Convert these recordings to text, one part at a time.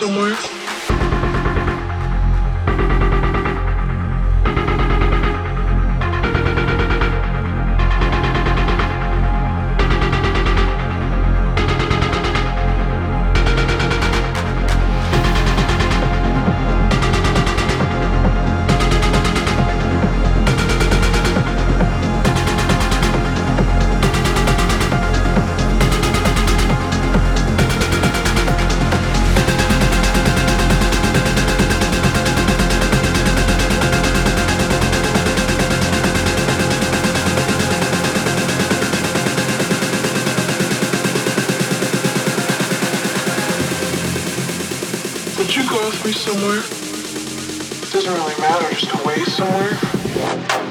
somewhere. free somewhere? It doesn't really matter, just away somewhere?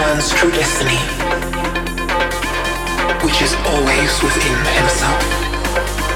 man's true destiny, which is always within himself.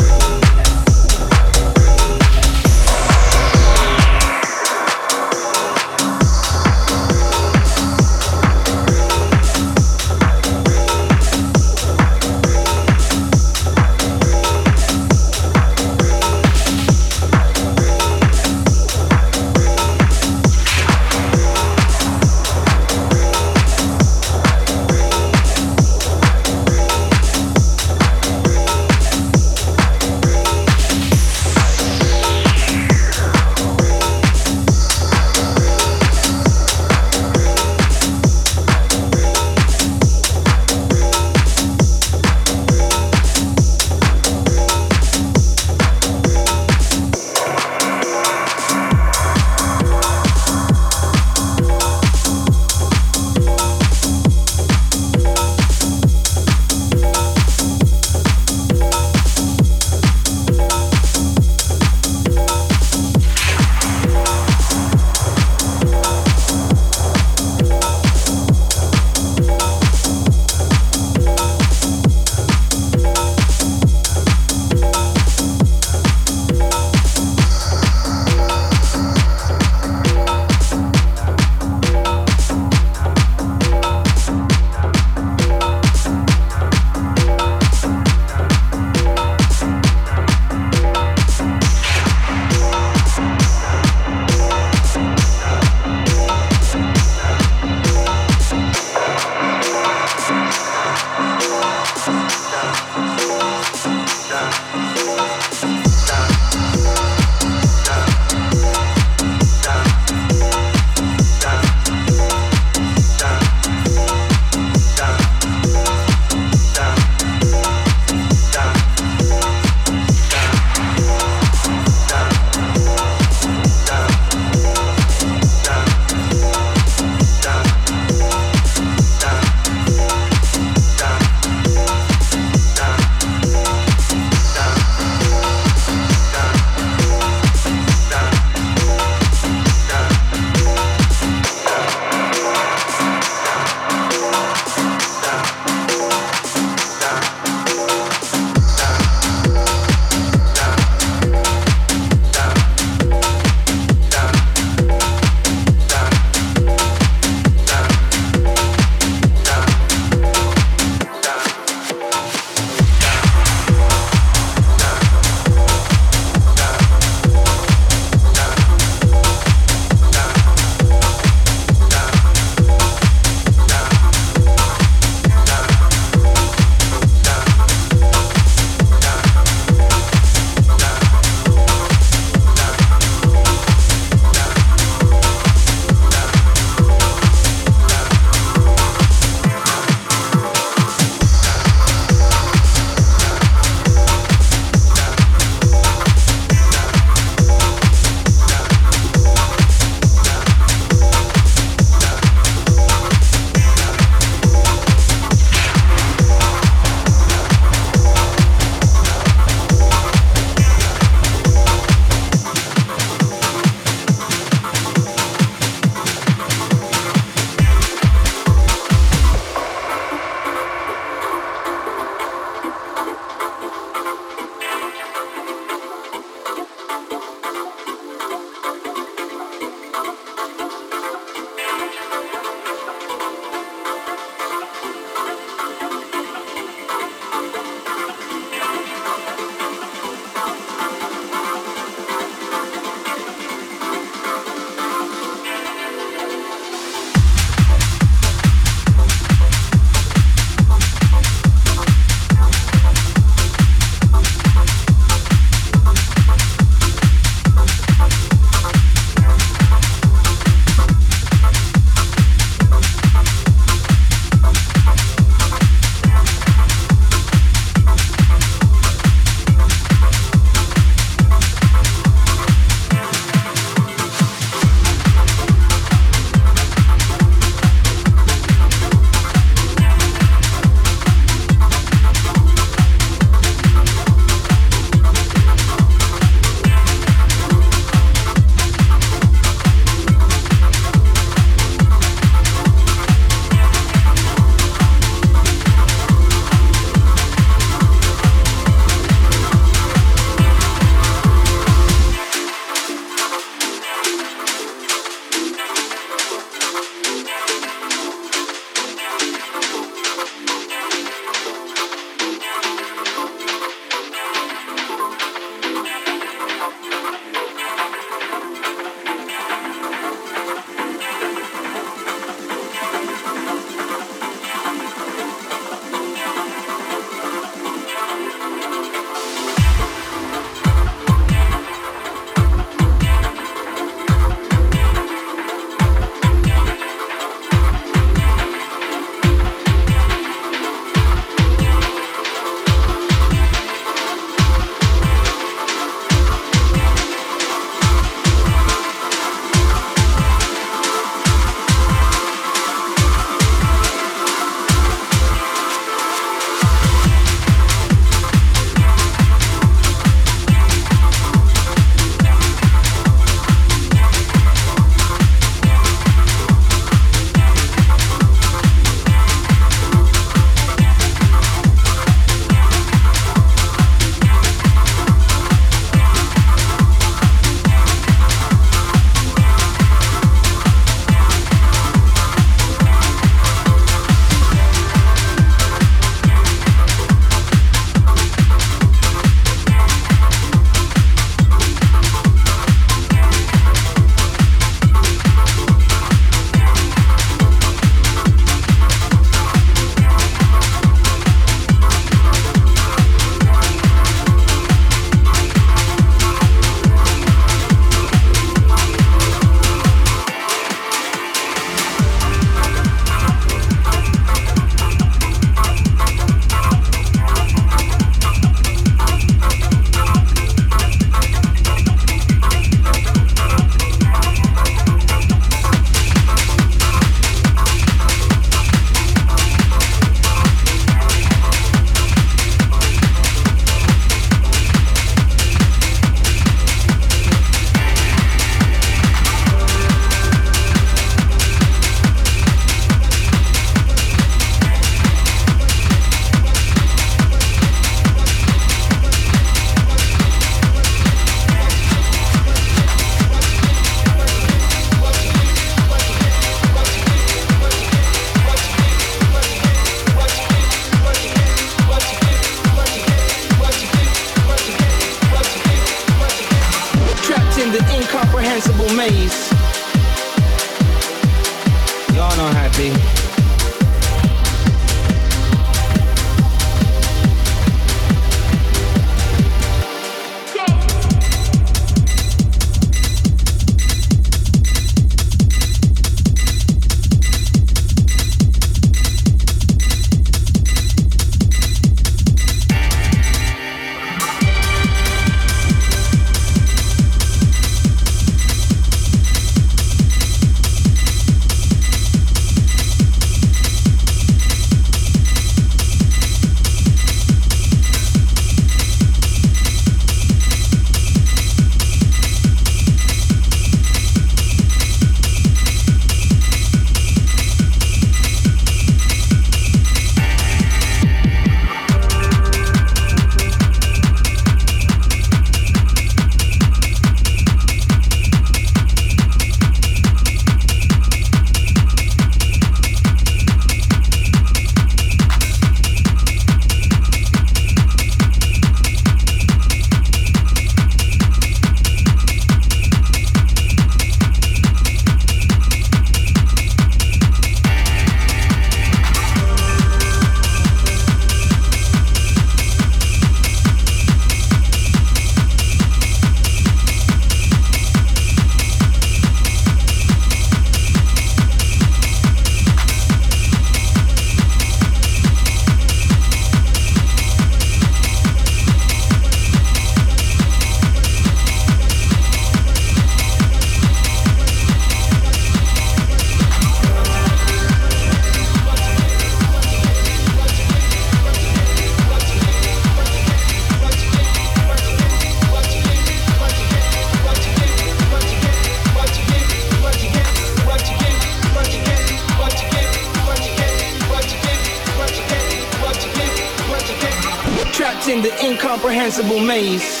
In the incomprehensible maze.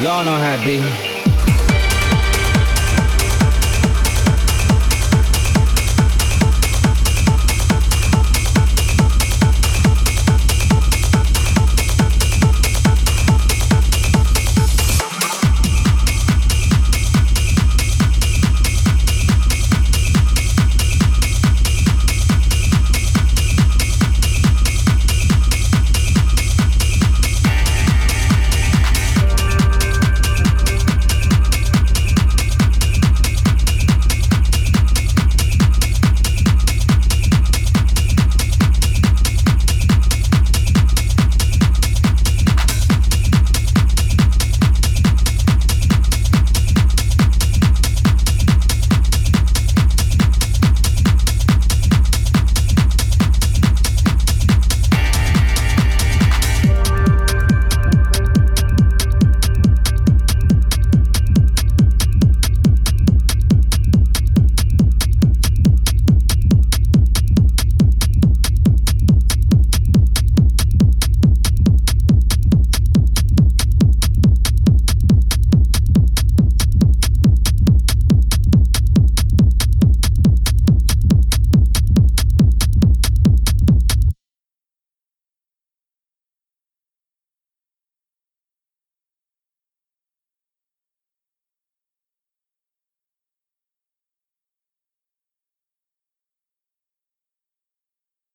Y'all know how it be.